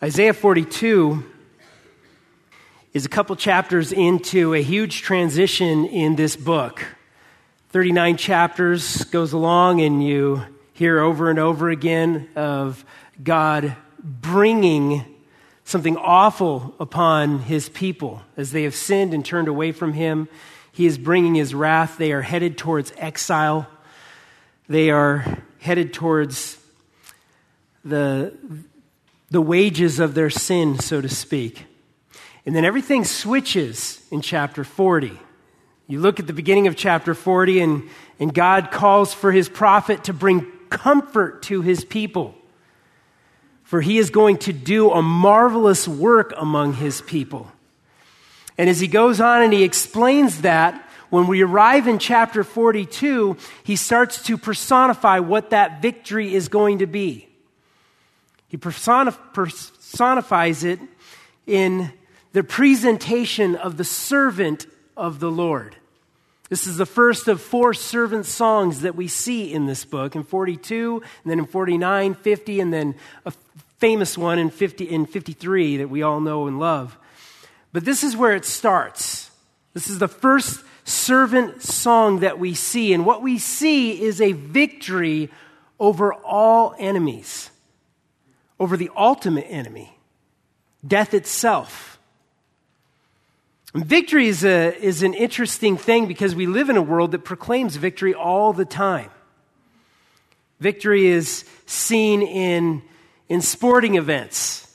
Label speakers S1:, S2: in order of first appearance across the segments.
S1: Isaiah 42 is a couple chapters into a huge transition in this book. 39 chapters goes along, and you hear over and over again of God bringing something awful upon his people as they have sinned and turned away from him. He is bringing his wrath. They are headed towards exile. They are headed towards the, the wages of their sin, so to speak. And then everything switches in chapter 40. You look at the beginning of chapter 40, and, and God calls for his prophet to bring comfort to his people. For he is going to do a marvelous work among his people. And as he goes on and he explains that, when we arrive in chapter 42, he starts to personify what that victory is going to be. He personifies it in the presentation of the servant of the Lord. This is the first of four servant songs that we see in this book in 42, and then in 49, 50, and then a famous one in, 50, in 53 that we all know and love. But this is where it starts. This is the first servant song that we see, and what we see is a victory over all enemies over the ultimate enemy, death itself. And victory is, a, is an interesting thing because we live in a world that proclaims victory all the time. Victory is seen in, in sporting events,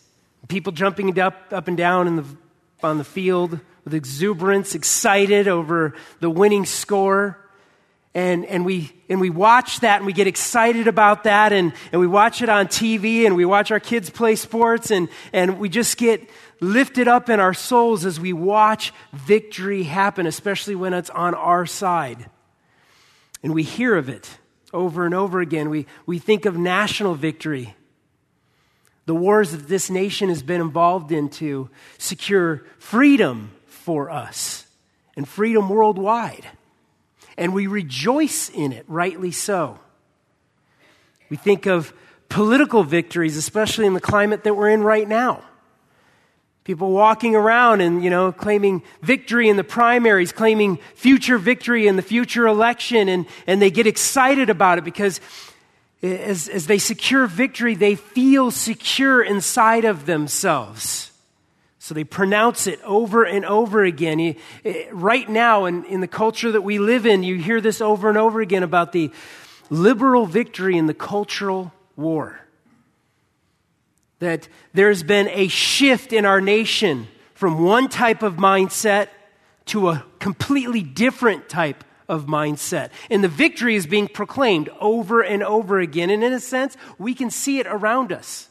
S1: people jumping up, up and down the, on the field with exuberance, excited over the winning score and, and, we, and we watch that and we get excited about that and, and we watch it on TV and we watch our kids play sports and, and we just get lifted up in our souls as we watch victory happen, especially when it's on our side. And we hear of it over and over again. We, we think of national victory, the wars that this nation has been involved in to secure freedom for us and freedom worldwide and we rejoice in it, rightly so. We think of political victories, especially in the climate that we're in right now. People walking around and, you know, claiming victory in the primaries, claiming future victory in the future election, and, and they get excited about it because as, as they secure victory, they feel secure inside of themselves. So they pronounce it over and over again. Eh, right now, in, in the culture that we live in, you hear this over and over again about the liberal victory in the cultural war. That there's been a shift in our nation from one type of mindset to a completely different type of mindset. And the victory is being proclaimed over and over again. And in a sense, we can see it around us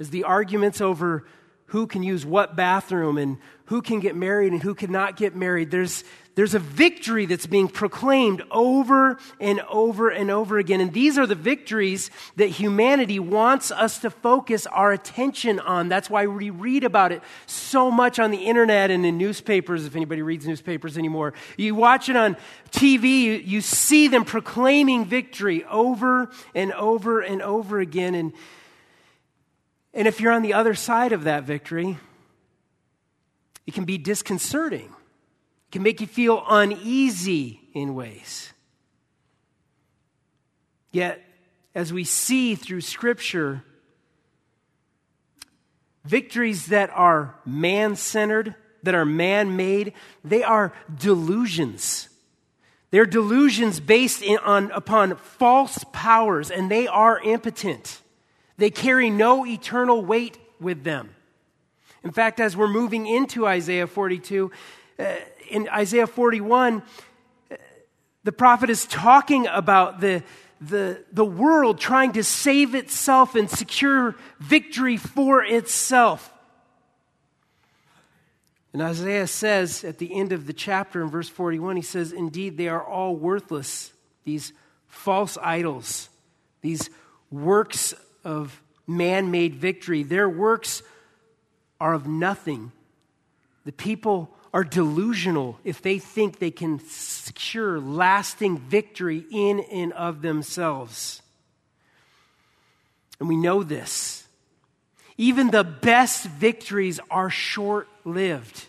S1: as the arguments over who can use what bathroom and who can get married and who cannot get married. There's, there's a victory that's being proclaimed over and over and over again. And these are the victories that humanity wants us to focus our attention on. That's why we read about it so much on the internet and in newspapers, if anybody reads newspapers anymore. You watch it on TV, you, you see them proclaiming victory over and over and over again. And and if you're on the other side of that victory, it can be disconcerting. It can make you feel uneasy in ways. Yet, as we see through Scripture, victories that are man centered, that are man made, they are delusions. They're delusions based in, on, upon false powers, and they are impotent. They carry no eternal weight with them. In fact, as we're moving into Isaiah 42, uh, in Isaiah 41, uh, the prophet is talking about the, the, the world trying to save itself and secure victory for itself. And Isaiah says at the end of the chapter in verse 41, he says, Indeed, they are all worthless, these false idols, these works of man made victory. Their works are of nothing. The people are delusional if they think they can secure lasting victory in and of themselves. And we know this. Even the best victories are short lived.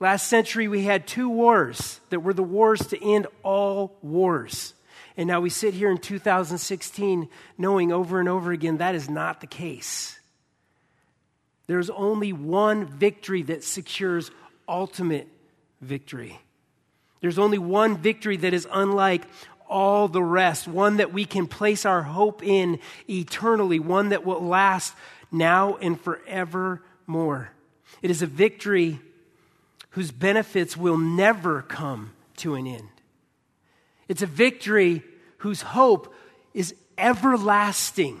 S1: Last century, we had two wars that were the wars to end all wars. And now we sit here in 2016 knowing over and over again that is not the case. There's only one victory that secures ultimate victory. There's only one victory that is unlike all the rest, one that we can place our hope in eternally, one that will last now and forevermore. It is a victory whose benefits will never come to an end. It's a victory whose hope is everlasting.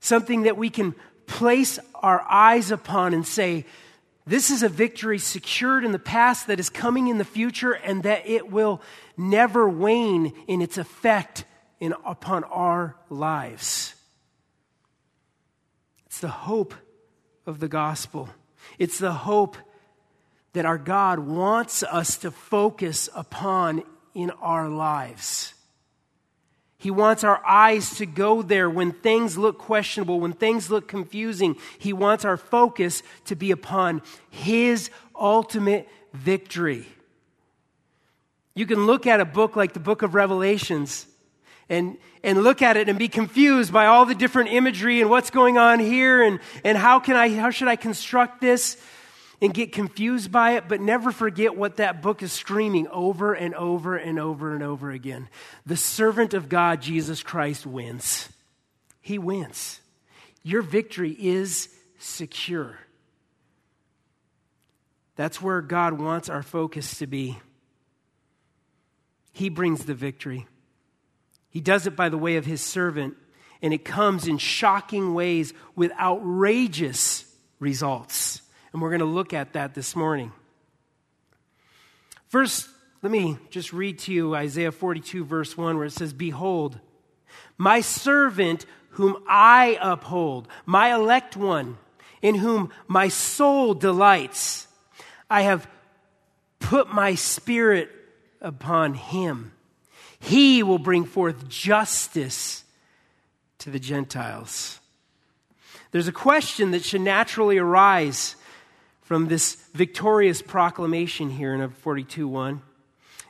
S1: Something that we can place our eyes upon and say, this is a victory secured in the past that is coming in the future and that it will never wane in its effect in, upon our lives. It's the hope of the gospel. It's the hope that our God wants us to focus upon in our lives. He wants our eyes to go there when things look questionable, when things look confusing. He wants our focus to be upon His ultimate victory. You can look at a book like the book of Revelations and, and look at it and be confused by all the different imagery and what's going on here and, and how, can I, how should I construct this and get confused by it, but never forget what that book is screaming over and over and over and over again. The servant of God, Jesus Christ, wins. He wins. Your victory is secure. That's where God wants our focus to be. He brings the victory. He does it by the way of his servant, and it comes in shocking ways with outrageous results. And we're going to look at that this morning. First, let me just read to you Isaiah 42, verse 1, where it says, Behold, my servant whom I uphold, my elect one, in whom my soul delights. I have put my spirit upon him. He will bring forth justice to the Gentiles. There's a question that should naturally arise from this victorious proclamation here in 42 1.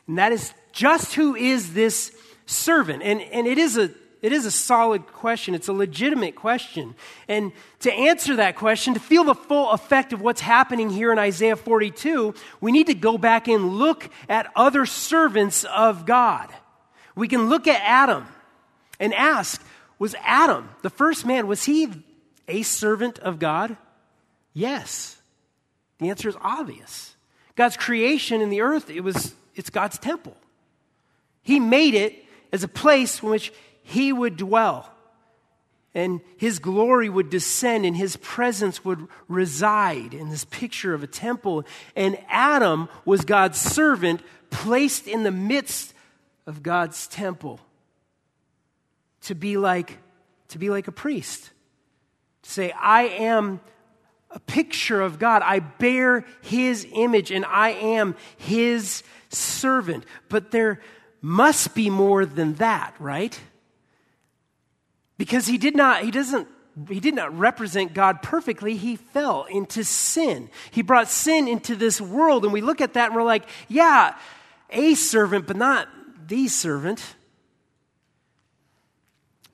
S1: And that is just who is this servant? And, and it, is a, it is a solid question. It's a legitimate question. And to answer that question, to feel the full effect of what's happening here in Isaiah 42, we need to go back and look at other servants of God. We can look at Adam and ask, was Adam, the first man, was he a servant of God? Yes. The answer is obvious. God's creation in the earth, it was, it's God's temple. He made it as a place in which He would dwell. And His glory would descend and His presence would reside in this picture of a temple. And Adam was God's servant placed in the midst of God's temple to be like, to be like a priest. To say, I am a picture of God. I bear his image and I am his servant. But there must be more than that, right? Because he did not, he doesn't, he did not represent God perfectly. He fell into sin. He brought sin into this world. And we look at that and we're like, yeah, a servant, but not the servant.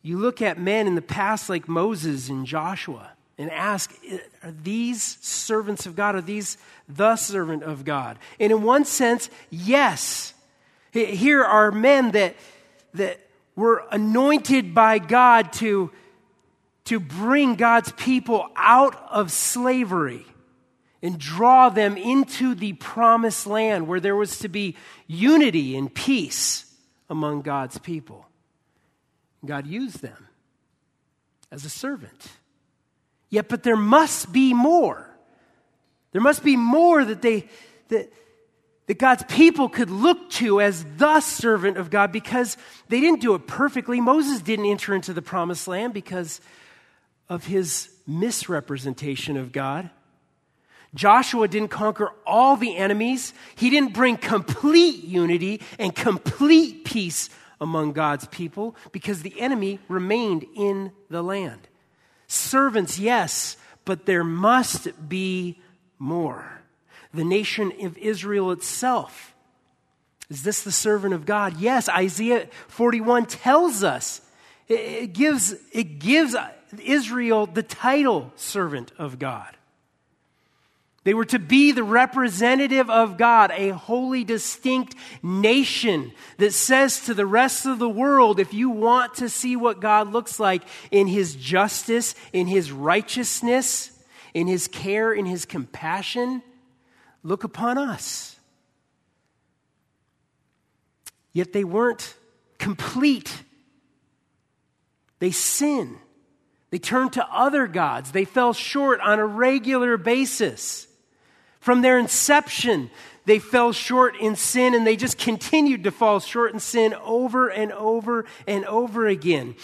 S1: You look at men in the past like Moses and Joshua and ask Are these servants of God? Are these the servant of God? And in one sense, yes. Here are men that, that were anointed by God to, to bring God's people out of slavery and draw them into the promised land where there was to be unity and peace among God's people. God used them as a servant. Yet, but there must be more. There must be more that they that, that God's people could look to as the servant of God because they didn't do it perfectly. Moses didn't enter into the promised land because of his misrepresentation of God. Joshua didn't conquer all the enemies. He didn't bring complete unity and complete peace among God's people because the enemy remained in the land. Servants, yes, but there must be more. The nation of Israel itself. Is this the servant of God? Yes, Isaiah 41 tells us. It gives, it gives Israel the title servant of God. They were to be the representative of God, a holy, distinct nation that says to the rest of the world if you want to see what God looks like in His justice, in His righteousness, in His care, in His compassion, look upon us. Yet they weren't complete. They sin. They turned to other gods. They fell short on a regular basis. From their inception, they fell short in sin and they just continued to fall short in sin over and over and over again.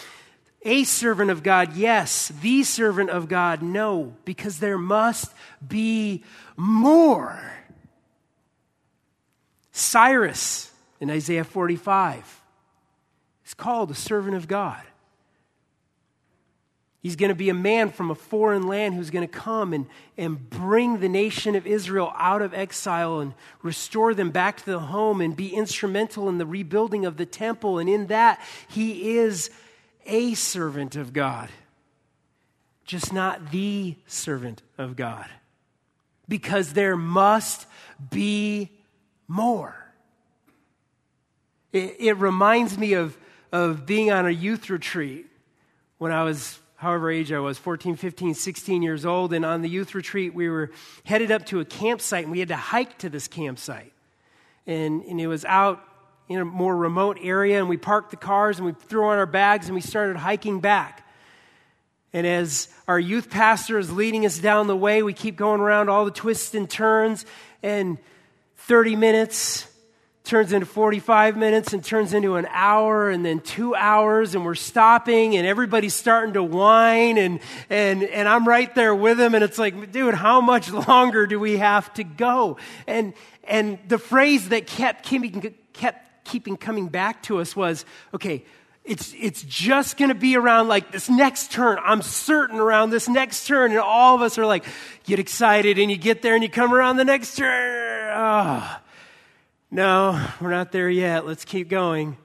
S1: A servant of God, yes. The servant of God, no, because there must be more. Cyrus in Isaiah 45 is called a servant of God. He's going to be a man from a foreign land who's going to come and, and bring the nation of Israel out of exile and restore them back to the home and be instrumental in the rebuilding of the temple. And in that, he is a servant of God, just not the servant of God. Because there must be more. It, it reminds me of, of being on a youth retreat when I was however age I was 14, 15, 16 years old. And on the youth retreat, we were headed up to a campsite and we had to hike to this campsite. And, and it was out in a more remote area. And we parked the cars and we threw on our bags and we started hiking back. And as our youth pastor is leading us down the way, we keep going around all the twists and turns. And 30 minutes, turns into 45 minutes and turns into an hour and then two hours and we're stopping and everybody's starting to whine and, and, and I'm right there with them and it's like, dude, how much longer do we have to go? And, and the phrase that kept keeping, kept keeping coming back to us was, okay, it's, it's just going to be around like this next turn. I'm certain around this next turn. And all of us are like, get excited and you get there and you come around the next turn. No, we're not there yet. Let's keep going.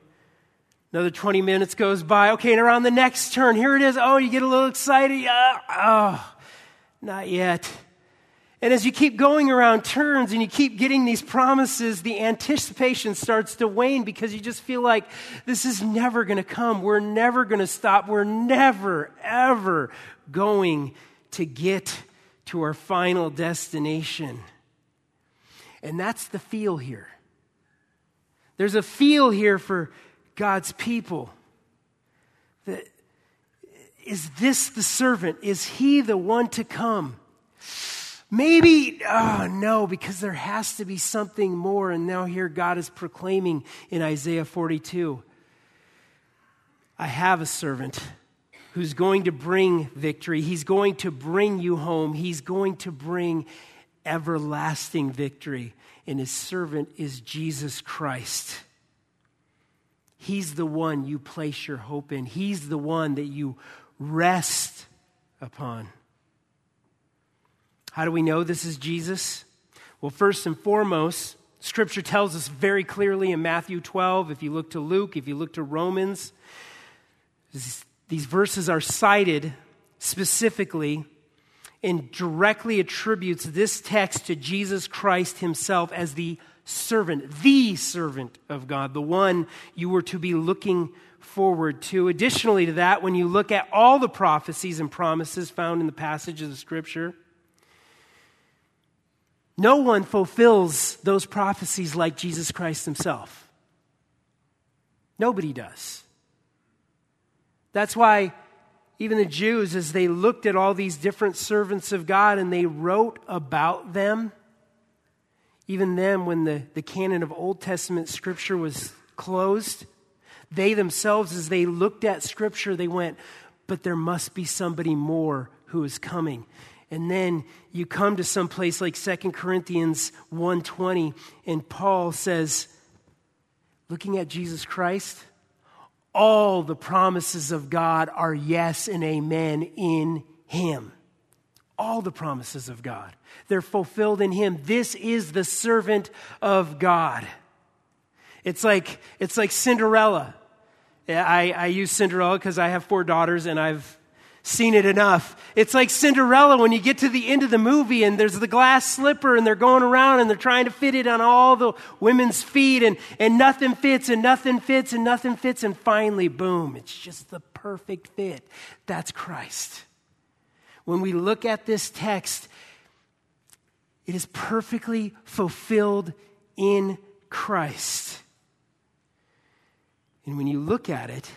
S1: Another 20 minutes goes by. Okay, and around the next turn, here it is. Oh, you get a little excited. Oh, not yet. And as you keep going around turns and you keep getting these promises, the anticipation starts to wane because you just feel like this is never going to come. We're never going to stop. We're never, ever going to get to our final destination. And that's the feel here. There's a feel here for God's people. That, is this the servant? Is he the one to come? Maybe, oh no, because there has to be something more. And now here God is proclaiming in Isaiah 42 I have a servant who's going to bring victory. He's going to bring you home. He's going to bring everlasting victory and his servant is Jesus Christ. He's the one you place your hope in, he's the one that you rest upon. How do we know this is Jesus? Well, first and foremost, Scripture tells us very clearly in Matthew 12, if you look to Luke, if you look to Romans, these verses are cited specifically and directly attributes this text to Jesus Christ himself as the servant, the servant of God, the one you were to be looking forward to. Additionally to that, when you look at all the prophecies and promises found in the passages of the Scripture, no one fulfills those prophecies like Jesus Christ himself. Nobody does. That's why even the Jews, as they looked at all these different servants of God and they wrote about them, even then, when the, the canon of Old Testament scripture was closed, they themselves, as they looked at scripture, they went, but there must be somebody more who is coming. And then you come to some place like 2 Corinthians 1:20 and Paul says looking at Jesus Christ all the promises of God are yes and amen in Him. All the promises of God. They're fulfilled in Him. This is the servant of God. It's like, it's like Cinderella. I, I use Cinderella because I have four daughters and I've seen it enough. It's like Cinderella when you get to the end of the movie and there's the glass slipper and they're going around and they're trying to fit it on all the women's feet and, and nothing fits and nothing fits and nothing fits and finally, boom, it's just the perfect fit. That's Christ. When we look at this text, it is perfectly fulfilled in Christ. And when you look at it,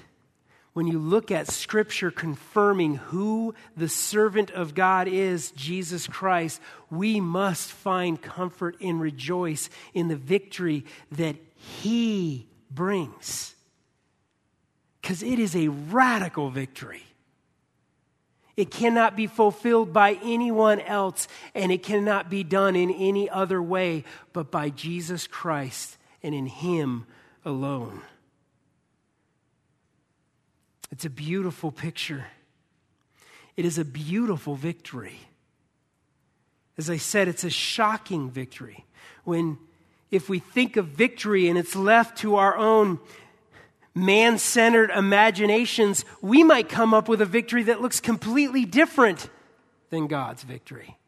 S1: when you look at Scripture confirming who the servant of God is, Jesus Christ, we must find comfort and rejoice in the victory that He brings. Because it is a radical victory. It cannot be fulfilled by anyone else, and it cannot be done in any other way but by Jesus Christ and in Him alone. It's a beautiful picture. It is a beautiful victory. As I said, it's a shocking victory. When, if we think of victory and it's left to our own man centered imaginations, we might come up with a victory that looks completely different than God's victory.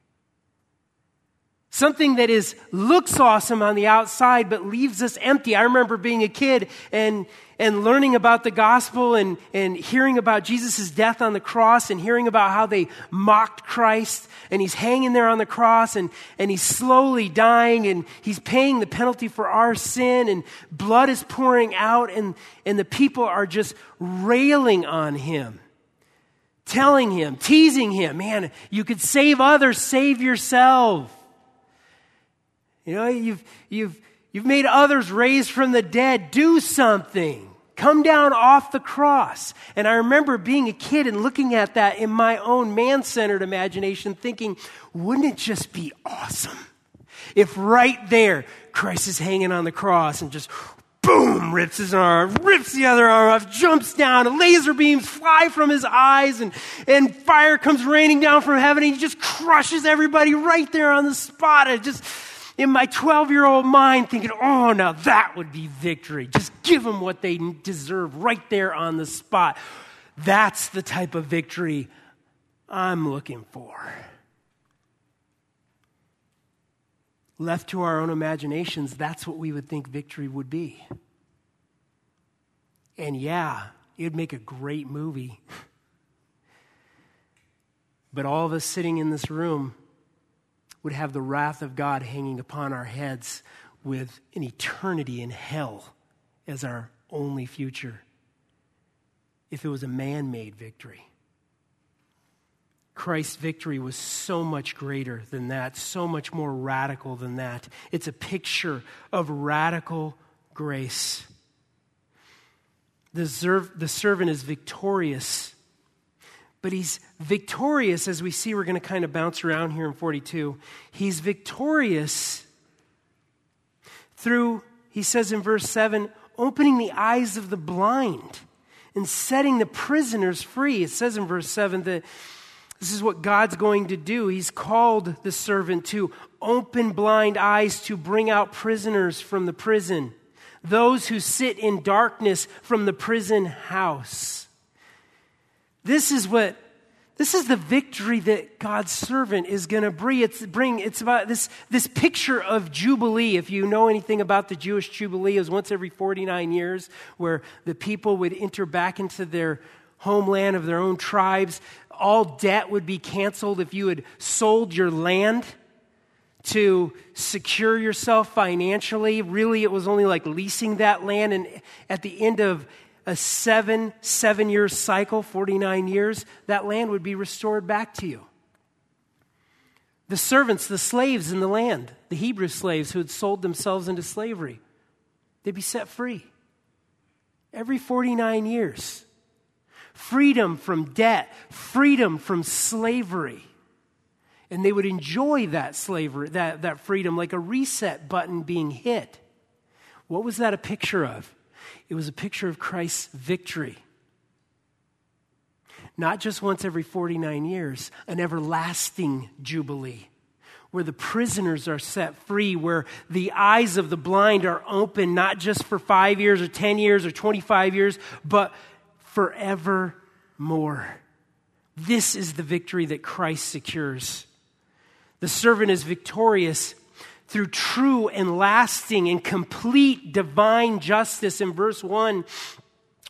S1: Something that is looks awesome on the outside but leaves us empty. I remember being a kid and and learning about the gospel and, and hearing about Jesus' death on the cross and hearing about how they mocked Christ and he's hanging there on the cross and, and he's slowly dying and he's paying the penalty for our sin and blood is pouring out and, and the people are just railing on him telling him, teasing him, man, you could save others, save yourself. You know, you've, you've, you've made others raised from the dead. Do something. Come down off the cross. And I remember being a kid and looking at that in my own man centered imagination, thinking, wouldn't it just be awesome if right there Christ is hanging on the cross and just boom, rips his arm, rips the other arm off, jumps down, laser beams fly from his eyes, and, and fire comes raining down from heaven, and he just crushes everybody right there on the spot. It just in my 12 year old mind thinking, oh, now that would be victory. Just give them what they deserve right there on the spot. That's the type of victory I'm looking for. Left to our own imaginations, that's what we would think victory would be. And yeah, it would make a great movie. But all of us sitting in this room, would have the wrath of God hanging upon our heads with an eternity in hell as our only future if it was a man made victory. Christ's victory was so much greater than that, so much more radical than that. It's a picture of radical grace. The, servant is victorious but he's victorious, as we see, we're going to kind of bounce around here in 42. He's victorious through, he says in verse 7, opening the eyes of the blind and setting the prisoners free. It says in verse 7 that this is what God's going to do. He's called the servant to open blind eyes to bring out prisoners from the prison, those who sit in darkness from the prison house. This is what this is the victory that God's servant is going to bring. It's, bring. it's about this, this picture of Jubilee. If you know anything about the Jewish Jubilee, it was once every 49 years where the people would enter back into their homeland of their own tribes. All debt would be canceled if you had sold your land to secure yourself financially. Really, it was only like leasing that land. And at the end of a seven, seven year cycle, 49 years, that land would be restored back to you. The servants, the slaves in the land, the Hebrew slaves who had sold themselves into slavery, they'd be set free. Every 49 years. Freedom from debt, freedom from slavery. And they would enjoy that slavery, that, that freedom, like a reset button being hit. What was that a picture of? It was a picture of Christ's victory. Not just once every 49 years, an everlasting jubilee where the prisoners are set free, where the eyes of the blind are open, not just for five years or 10 years or 25 years, but forevermore. This is the victory that Christ secures. The servant is victorious through true and lasting and complete divine justice. In verse 1,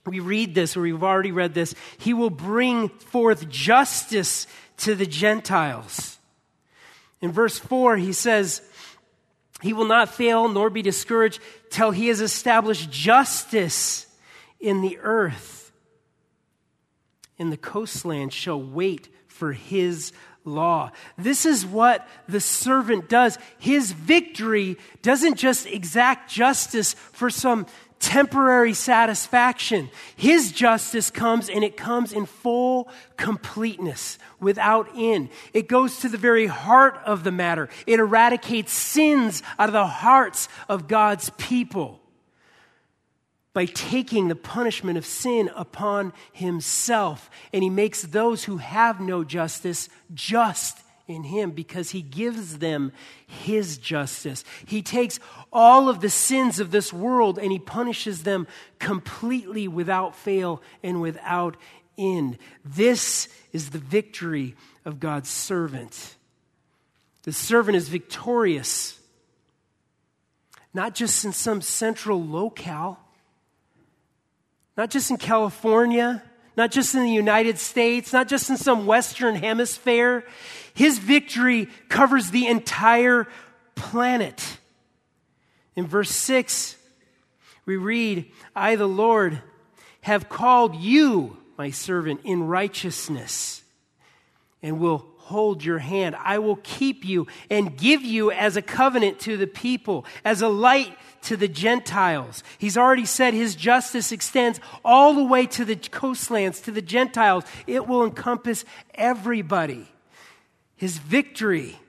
S1: we read this, or we've already read this. He will bring forth justice to the Gentiles. In verse 4, he says, He will not fail nor be discouraged till he has established justice in the earth. And the coastland shall wait for his law. This is what the servant does. His victory doesn't just exact justice for some temporary satisfaction. His justice comes and it comes in full completeness, without end. It goes to the very heart of the matter. It eradicates sins out of the hearts of God's people by taking the punishment of sin upon himself. And he makes those who have no justice just in him because he gives them his justice. He takes all of the sins of this world and he punishes them completely without fail and without end. This is the victory of God's servant. The servant is victorious, not just in some central locale, not just in California, not just in the United States, not just in some Western hemisphere. His victory covers the entire planet. In verse 6, we read, I, the Lord, have called you, my servant, in righteousness, and will hold your hand. I will keep you and give you as a covenant to the people, as a light to the Gentiles. He's already said his justice extends all the way to the coastlands, to the Gentiles. It will encompass everybody. His victory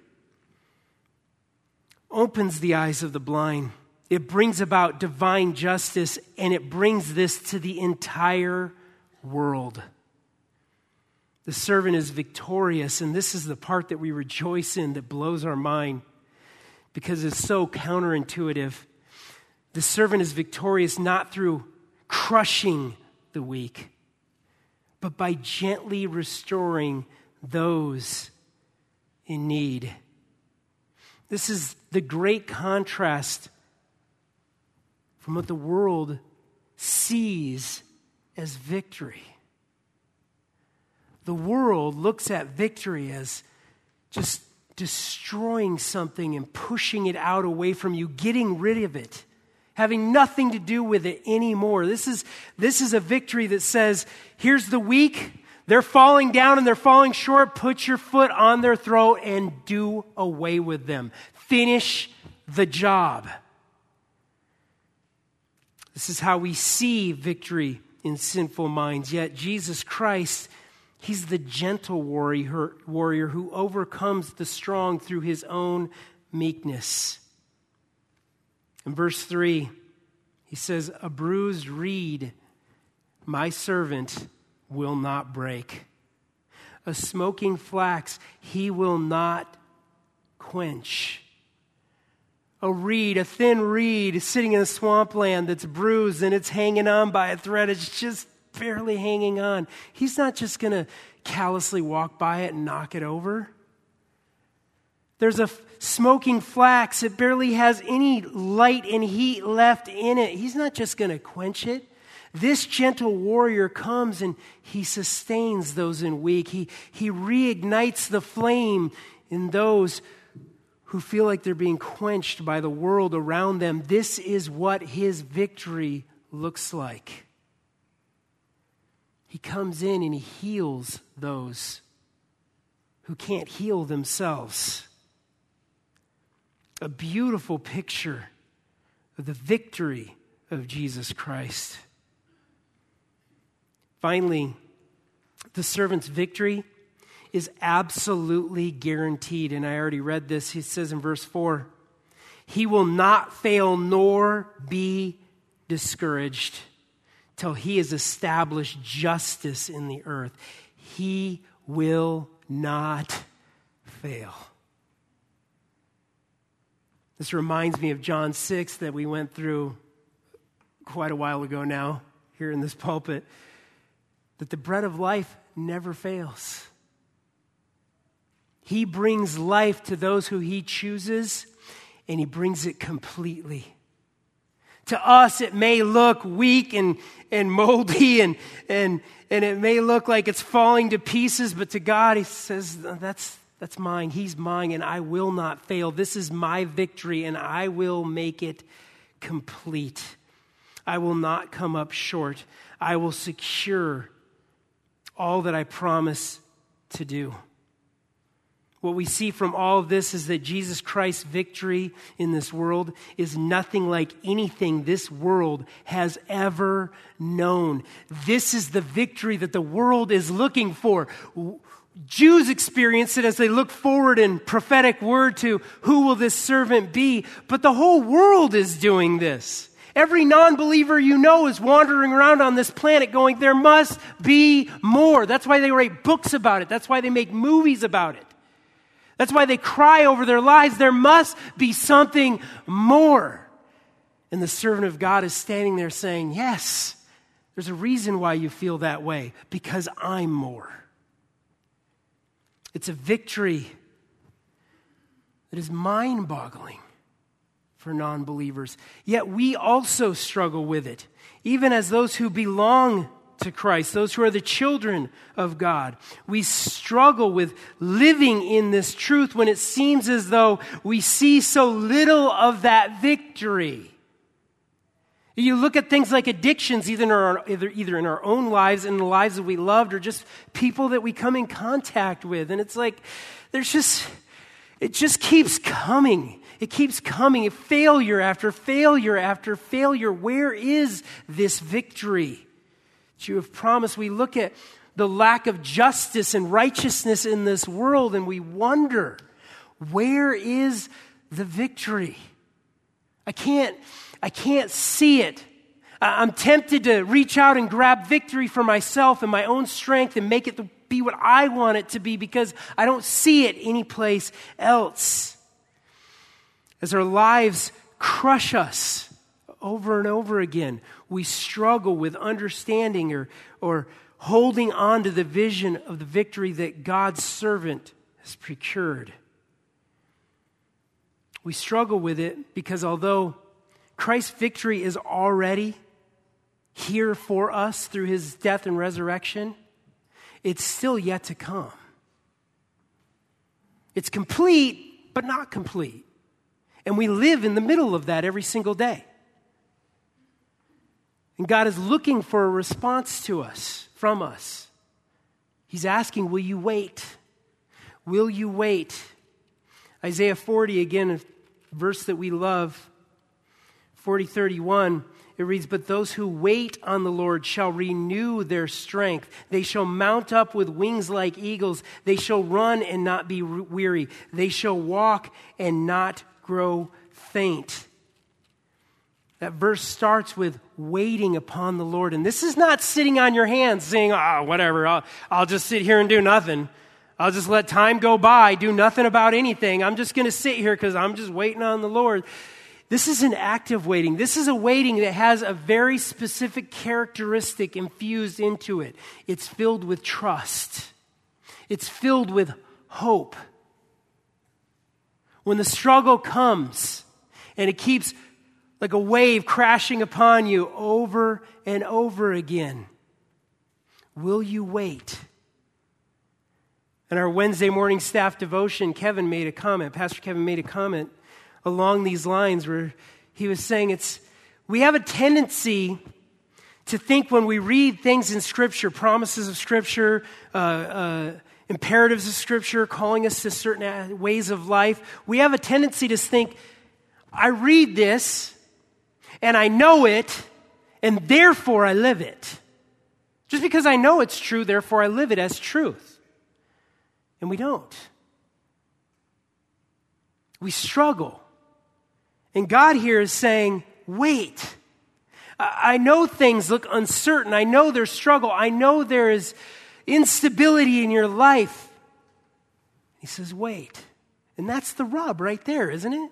S1: opens the eyes of the blind. It brings about divine justice and it brings this to the entire world. The servant is victorious, and this is the part that we rejoice in that blows our mind because it's so counterintuitive. The servant is victorious not through crushing the weak, but by gently restoring those in need. This is the great contrast from what the world sees as victory. The world looks at victory as just destroying something and pushing it out away from you, getting rid of it, having nothing to do with it anymore. This is, this is a victory that says, here's the weak, they're falling down and they're falling short. Put your foot on their throat and do away with them. Finish the job. This is how we see victory in sinful minds. Yet Jesus Christ, He's the gentle warrior, warrior who overcomes the strong through His own meekness. In verse 3, He says, A bruised reed, my servant, will not break. A smoking flax he will not quench. A reed, a thin reed sitting in a swampland that's bruised and it's hanging on by a thread. It's just barely hanging on. He's not just going to callously walk by it and knock it over. There's a smoking flax. It barely has any light and heat left in it. He's not just going to quench it. This gentle warrior comes and he sustains those in weak. He, he reignites the flame in those who feel like they're being quenched by the world around them. This is what his victory looks like. He comes in and he heals those who can't heal themselves. A beautiful picture of the victory of Jesus Christ. Finally, the servant's victory is absolutely guaranteed. And I already read this. He says in verse 4 He will not fail nor be discouraged till he has established justice in the earth. He will not fail. This reminds me of John 6 that we went through quite a while ago now here in this pulpit that the bread of life never fails. He brings life to those who he chooses, and he brings it completely. To us, it may look weak and, and moldy, and, and, and it may look like it's falling to pieces, but to God, he says, That's, that's mine. He's mine, and I will not fail. This is my victory, and I will make it complete. I will not come up short. I will secure all that I promise to do. What we see from all of this is that Jesus Christ's victory in this world is nothing like anything this world has ever known. This is the victory that the world is looking for. Jews experience it as they look forward in prophetic word to who will this servant be, but the whole world is doing this. Every non believer you know is wandering around on this planet going, there must be more. That's why they write books about it. That's why they make movies about it. That's why they cry over their lives. There must be something more. And the servant of God is standing there saying, Yes, there's a reason why you feel that way, because I'm more. It's a victory that is mind boggling for non believers. Yet we also struggle with it, even as those who belong to Christ, those who are the children of God. We struggle with living in this truth when it seems as though we see so little of that victory. You look at things like addictions, either in, our, either, either in our own lives, in the lives that we loved, or just people that we come in contact with. And it's like, there's just, it just keeps coming. It keeps coming. Failure after failure after failure. Where is this victory that you have promised? We look at the lack of justice and righteousness in this world and we wonder, where is the victory? I can't I can't see it. I'm tempted to reach out and grab victory for myself and my own strength and make it be what I want it to be because I don't see it anyplace else. As our lives crush us over and over again, we struggle with understanding or, or holding on to the vision of the victory that God's servant has procured. We struggle with it because although Christ's victory is already here for us through his death and resurrection. It's still yet to come. It's complete, but not complete. And we live in the middle of that every single day. And God is looking for a response to us, from us. He's asking, Will you wait? Will you wait? Isaiah 40, again, a verse that we love. 4031, it reads, But those who wait on the Lord shall renew their strength. They shall mount up with wings like eagles. They shall run and not be weary. They shall walk and not grow faint. That verse starts with waiting upon the Lord. And this is not sitting on your hands saying, ah, oh, whatever, I'll, I'll just sit here and do nothing. I'll just let time go by, do nothing about anything. I'm just going to sit here because I'm just waiting on the Lord. This is an active waiting. This is a waiting that has a very specific characteristic infused into it. It's filled with trust, it's filled with hope. When the struggle comes and it keeps like a wave crashing upon you over and over again, will you wait? In our Wednesday morning staff devotion, Kevin made a comment. Pastor Kevin made a comment along these lines where he was saying it's, we have a tendency to think when we read things in Scripture, promises of Scripture, uh, uh, imperatives of Scripture, calling us to certain ways of life, we have a tendency to think, I read this and I know it, and therefore I live it. Just because I know it's true, therefore I live it as truth. And we don't. We struggle and God here is saying, wait. I know things look uncertain. I know there's struggle. I know there is instability in your life. He says, wait. And that's the rub right there, isn't it?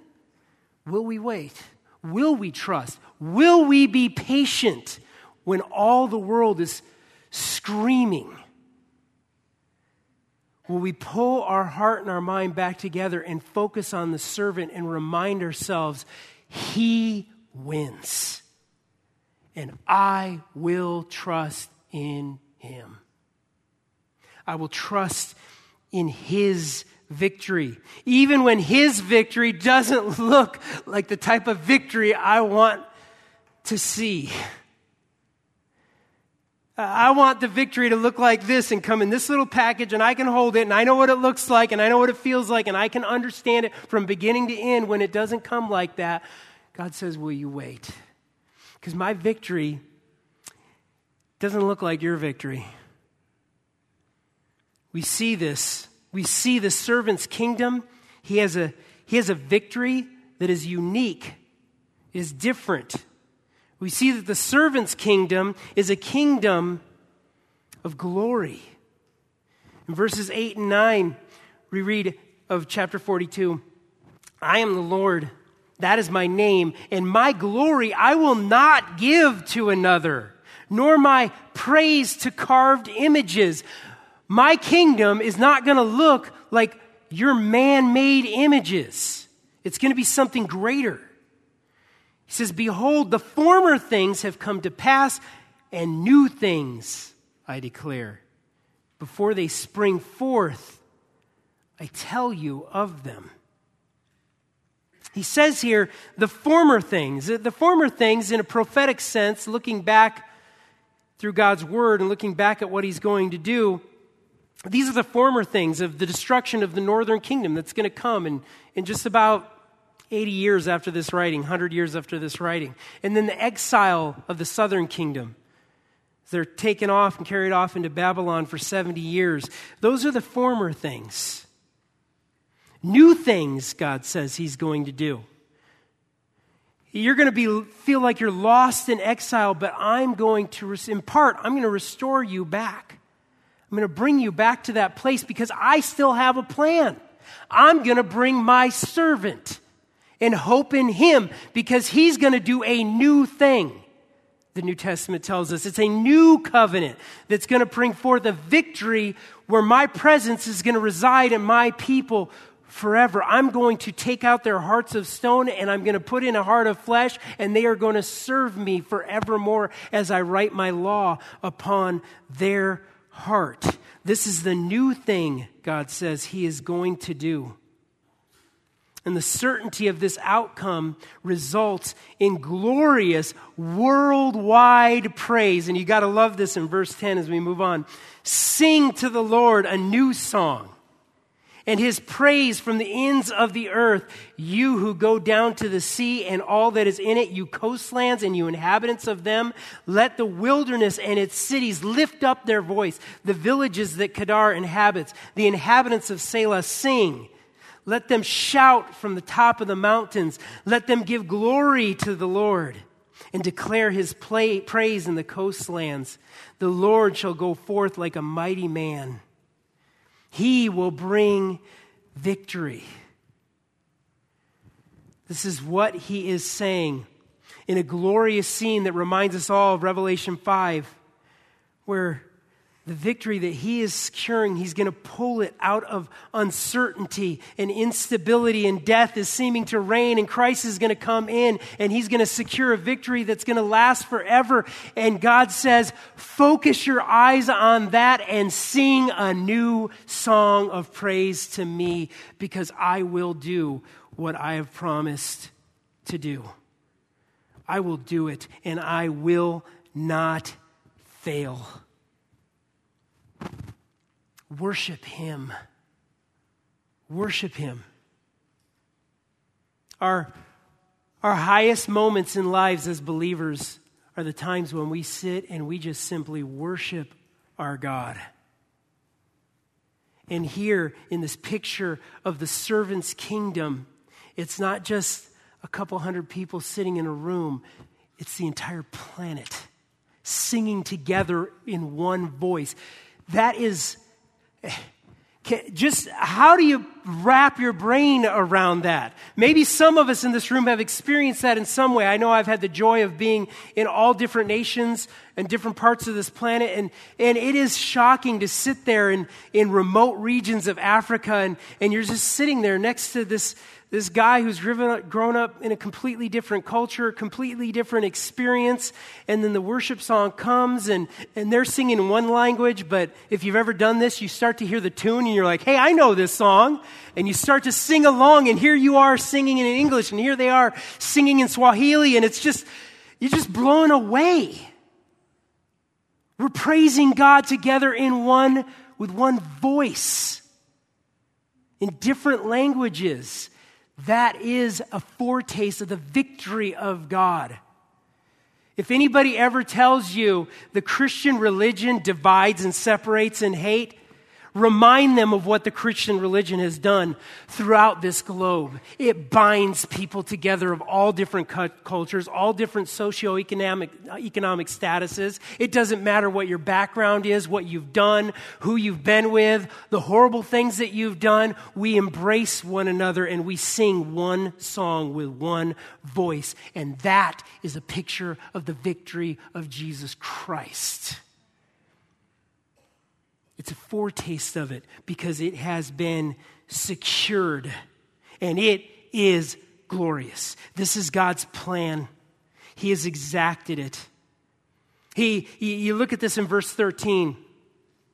S1: Will we wait? Will we trust? Will we be patient when all the world is screaming? Will we pull our heart and our mind back together and focus on the servant and remind ourselves, He wins? And I will trust in Him. I will trust in His victory, even when His victory doesn't look like the type of victory I want to see. I want the victory to look like this and come in this little package, and I can hold it, and I know what it looks like, and I know what it feels like, and I can understand it from beginning to end. When it doesn't come like that, God says, Will you wait? Because my victory doesn't look like your victory. We see this. We see the servant's kingdom. He has a, he has a victory that is unique, is different. We see that the servant's kingdom is a kingdom of glory. In verses 8 and 9, we read of chapter 42 I am the Lord, that is my name, and my glory I will not give to another, nor my praise to carved images. My kingdom is not going to look like your man made images, it's going to be something greater. He says, Behold, the former things have come to pass, and new things I declare. Before they spring forth, I tell you of them. He says here, the former things. Uh, the former things, in a prophetic sense, looking back through God's word and looking back at what he's going to do, these are the former things of the destruction of the northern kingdom that's going to come in, in just about 80 years after this writing, 100 years after this writing. And then the exile of the southern kingdom. They're taken off and carried off into Babylon for 70 years. Those are the former things. New things, God says He's going to do. You're going to be, feel like you're lost in exile, but I'm going to, in part, I'm going to restore you back. I'm going to bring you back to that place because I still have a plan. I'm going to bring my servant and hope in him because he's going to do a new thing. The New Testament tells us it's a new covenant that's going to bring forth a victory where my presence is going to reside in my people forever. I'm going to take out their hearts of stone and I'm going to put in a heart of flesh, and they are going to serve me forevermore as I write my law upon their heart. This is the new thing God says He is going to do. And the certainty of this outcome results in glorious worldwide praise. And you got to love this in verse 10 as we move on. Sing to the Lord a new song and his praise from the ends of the earth. You who go down to the sea and all that is in it, you coastlands and you inhabitants of them, let the wilderness and its cities lift up their voice. The villages that Kedar inhabits, the inhabitants of Sela sing. Let them shout from the top of the mountains. Let them give glory to the Lord and declare his play, praise in the coastlands. The Lord shall go forth like a mighty man. He will bring victory. This is what he is saying in a glorious scene that reminds us all of Revelation 5, where the victory that he is securing, he's going to pull it out of uncertainty and instability, and death is seeming to reign, and Christ is going to come in, and he's going to secure a victory that's going to last forever. And God says, Focus your eyes on that and sing a new song of praise to me, because I will do what I have promised to do. I will do it, and I will not fail. Worship Him. Worship Him. Our, our highest moments in lives as believers are the times when we sit and we just simply worship our God. And here in this picture of the servant's kingdom, it's not just a couple hundred people sitting in a room, it's the entire planet singing together in one voice. That is just how do you wrap your brain around that? Maybe some of us in this room have experienced that in some way. I know I've had the joy of being in all different nations and different parts of this planet, and, and it is shocking to sit there in, in remote regions of Africa, and, and you're just sitting there next to this, this guy who's grown up in a completely different culture, completely different experience, and then the worship song comes and, and they're singing one language, but if you've ever done this, you start to hear the tune and you're like, hey, I know this song. And you start to sing along, and here you are singing in English, and here they are singing in Swahili, and it's just, you're just blown away. We're praising God together in one, with one voice, in different languages. That is a foretaste of the victory of God. If anybody ever tells you the Christian religion divides and separates and hate, Remind them of what the Christian religion has done throughout this globe. It binds people together of all different cultures, all different socioeconomic uh, economic statuses. It doesn't matter what your background is, what you've done, who you've been with, the horrible things that you've done. We embrace one another and we sing one song with one voice. And that is a picture of the victory of Jesus Christ. It's a foretaste of it because it has been secured and it is glorious. This is God's plan. He has exacted it. He, you look at this in verse 13.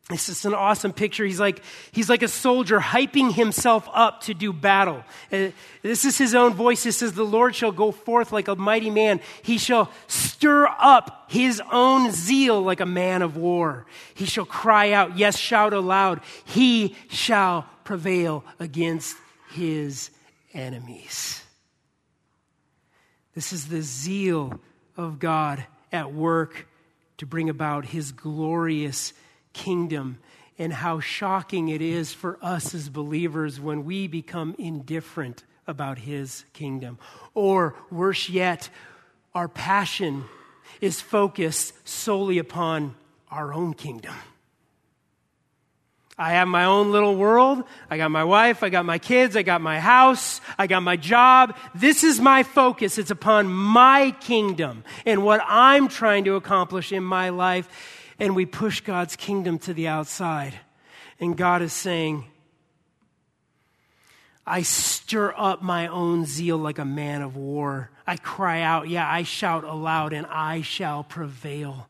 S1: This is an awesome picture. He's like, he's like a soldier hyping himself up to do battle. Uh, this is his own voice. He says, The Lord shall go forth like a mighty man. He shall stir up his own zeal like a man of war. He shall cry out, yes, shout aloud. He shall prevail against his enemies. This is the zeal of God at work to bring about his glorious kingdom and how shocking it is for us as believers when we become indifferent about his kingdom. Or worse yet, our passion is focused solely upon our own kingdom. I have my own little world. I got my wife. I got my kids. I got my house. I got my job. This is my focus. It's upon my kingdom and what I'm trying to accomplish in my life and we push God's kingdom to the outside. And God is saying, I stir up my own zeal like a man of war. I cry out, yeah, I shout aloud, and I shall prevail.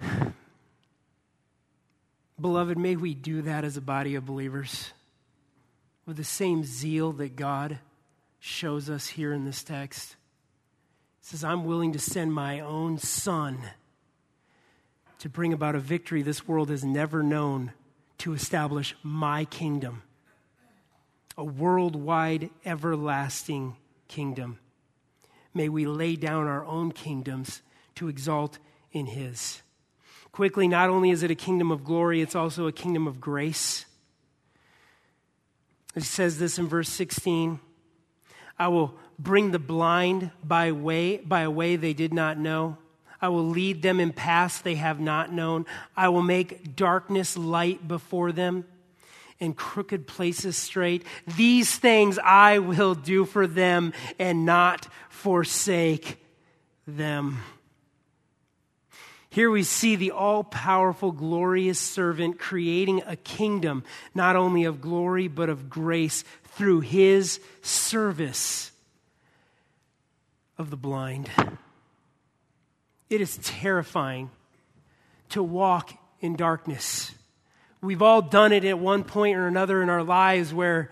S1: Beloved, may we do that as a body of believers with the same zeal that God shows us here in this text. He says, I'm willing to send my own son to bring about a victory this world has never known to establish my kingdom, a worldwide, everlasting kingdom. May we lay down our own kingdoms to exalt in His. Quickly, not only is it a kingdom of glory, it's also a kingdom of grace. It says this in verse 16 I will bring the blind by, way, by a way they did not know. I will lead them in paths they have not known. I will make darkness light before them and crooked places straight. These things I will do for them and not forsake them. Here we see the all powerful, glorious servant creating a kingdom, not only of glory, but of grace through his service of the blind. It is terrifying to walk in darkness. We've all done it at one point or another in our lives where,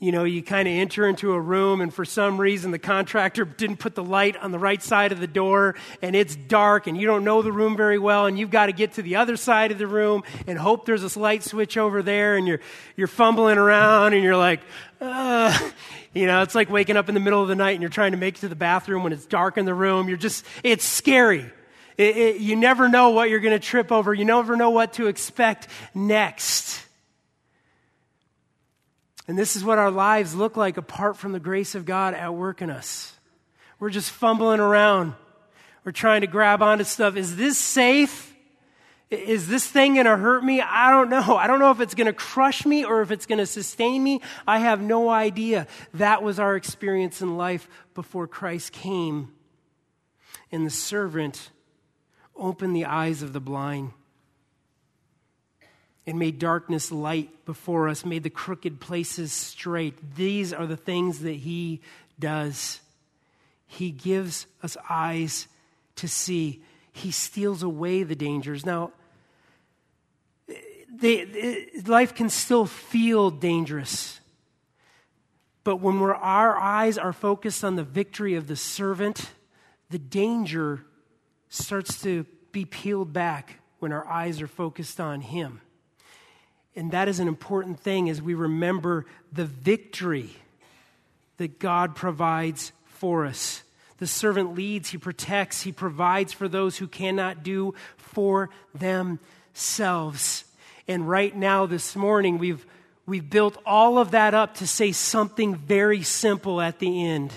S1: you know, you kind of enter into a room and for some reason the contractor didn't put the light on the right side of the door and it's dark and you don't know the room very well and you've got to get to the other side of the room and hope there's a light switch over there and you're, you're fumbling around and you're like, uh, you know, it's like waking up in the middle of the night and you're trying to make it to the bathroom when it's dark in the room. You're just, it's scary. It, it, you never know what you're going to trip over. You never know what to expect next. And this is what our lives look like apart from the grace of God at work in us. We're just fumbling around. We're trying to grab onto stuff. Is this safe? Is this thing going to hurt me? I don't know. I don't know if it's going to crush me or if it's going to sustain me. I have no idea. That was our experience in life before Christ came. And the servant opened the eyes of the blind and made darkness light before us, made the crooked places straight. These are the things that he does. He gives us eyes to see. He steals away the dangers. Now, they, life can still feel dangerous. But when our eyes are focused on the victory of the servant, the danger starts to be peeled back when our eyes are focused on him. And that is an important thing as we remember the victory that God provides for us. The servant leads, he protects, he provides for those who cannot do for themselves. And right now, this morning, we've, we've built all of that up to say something very simple at the end.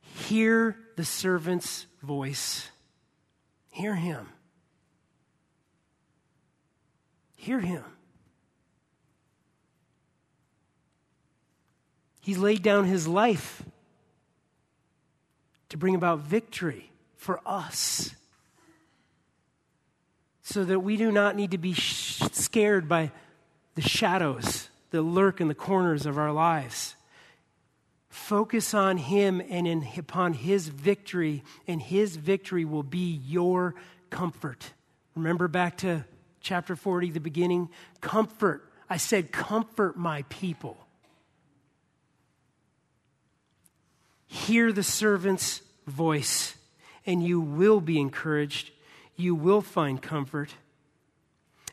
S1: Hear the servant's voice. Hear him. Hear him. He laid down his life to bring about victory for us so that we do not need to be sh- scared by the shadows that lurk in the corners of our lives. Focus on Him and in, upon His victory, and His victory will be your comfort. Remember back to chapter 40, the beginning? Comfort. I said, Comfort my people. Hear the servant's voice, and you will be encouraged you will find comfort.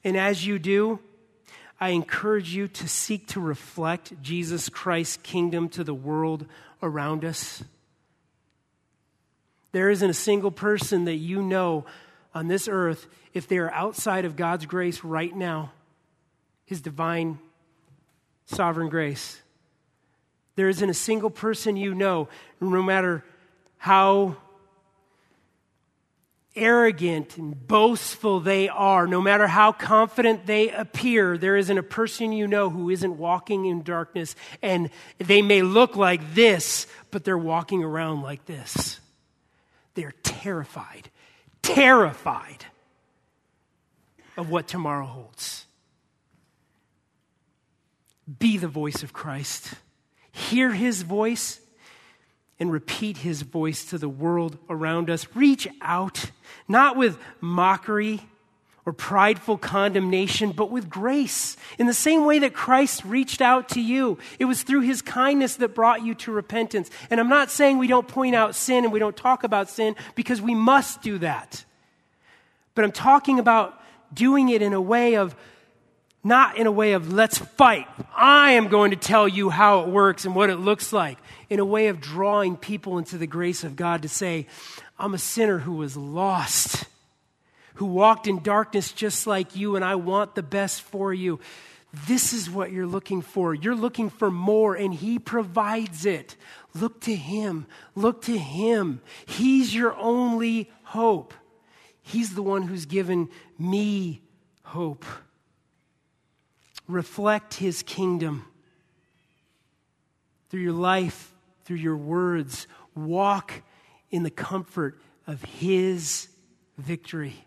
S1: And as you do, I encourage you to seek to reflect Jesus Christ's kingdom to the world around us. There isn't a single person that you know on this earth, if they are outside of God's grace right now, His divine sovereign grace. There isn't a single person you know, no matter how arrogant and boastful they are, no matter how confident they appear, there isn't a person you know who isn't walking in darkness. And they may look like this, but they're walking around like this. They're terrified, terrified of what tomorrow holds. Be the voice of Christ. Hear his voice and repeat his voice to the world around us. Reach out, not with mockery or prideful condemnation, but with grace. In the same way that Christ reached out to you, it was through his kindness that brought you to repentance. And I'm not saying we don't point out sin and we don't talk about sin because we must do that. But I'm talking about doing it in a way of not in a way of let's fight. I am going to tell you how it works and what it looks like. In a way of drawing people into the grace of God to say, I'm a sinner who was lost, who walked in darkness just like you, and I want the best for you. This is what you're looking for. You're looking for more, and He provides it. Look to Him. Look to Him. He's your only hope. He's the one who's given me hope reflect his kingdom through your life, through your words. Walk in the comfort of his victory.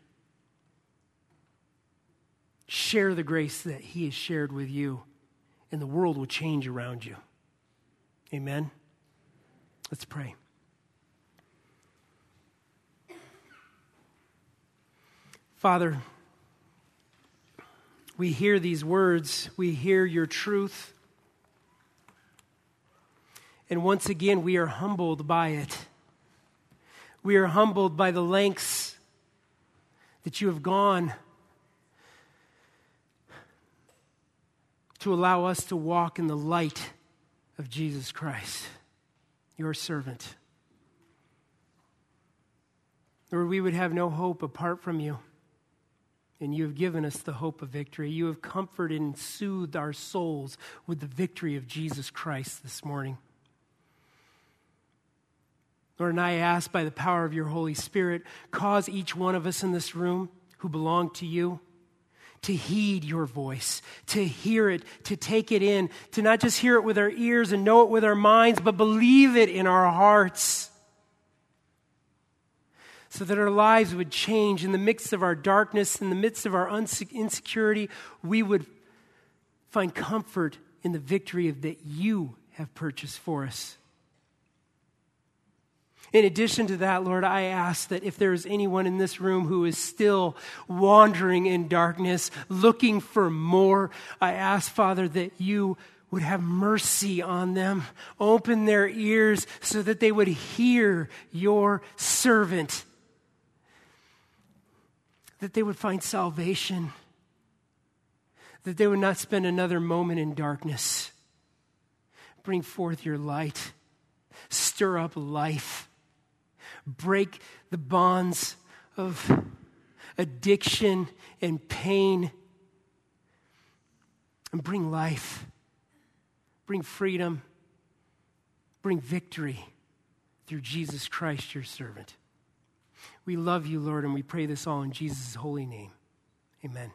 S1: Share the grace that he has shared with you, and the world will change around you. Amen. Let's pray. Father, we hear these words, we hear your truth. And once again, we are humbled by it. We are humbled by the lengths that you have gone to allow us to walk in the light of Jesus Christ, your servant. Lord, we would have no hope apart from you and you have given us the hope of victory. You have comforted and soothed our souls with the victory of Jesus Christ this morning. Lord, and I ask by the power of your Holy Spirit, cause each one of us in this room who belong to you to heed your voice, to hear it, to take it in, to not just hear it with our ears and know it with our minds, but believe it in our hearts. So that our lives would change in the midst of our darkness, in the midst of our insecurity, we would find comfort in the victory that you have purchased for us. In addition to that, Lord, I ask that if there is anyone in this room who is still wandering in darkness, looking for more, I ask, Father, that you would have mercy on them. Open their ears so that they would hear your servant, that they would find salvation, that they would not spend another moment in darkness. Bring forth your light, stir up life. Break the bonds of addiction and pain. And bring life, bring freedom, bring victory through Jesus Christ, your servant. We love you, Lord, and we pray this all in Jesus' holy name. Amen.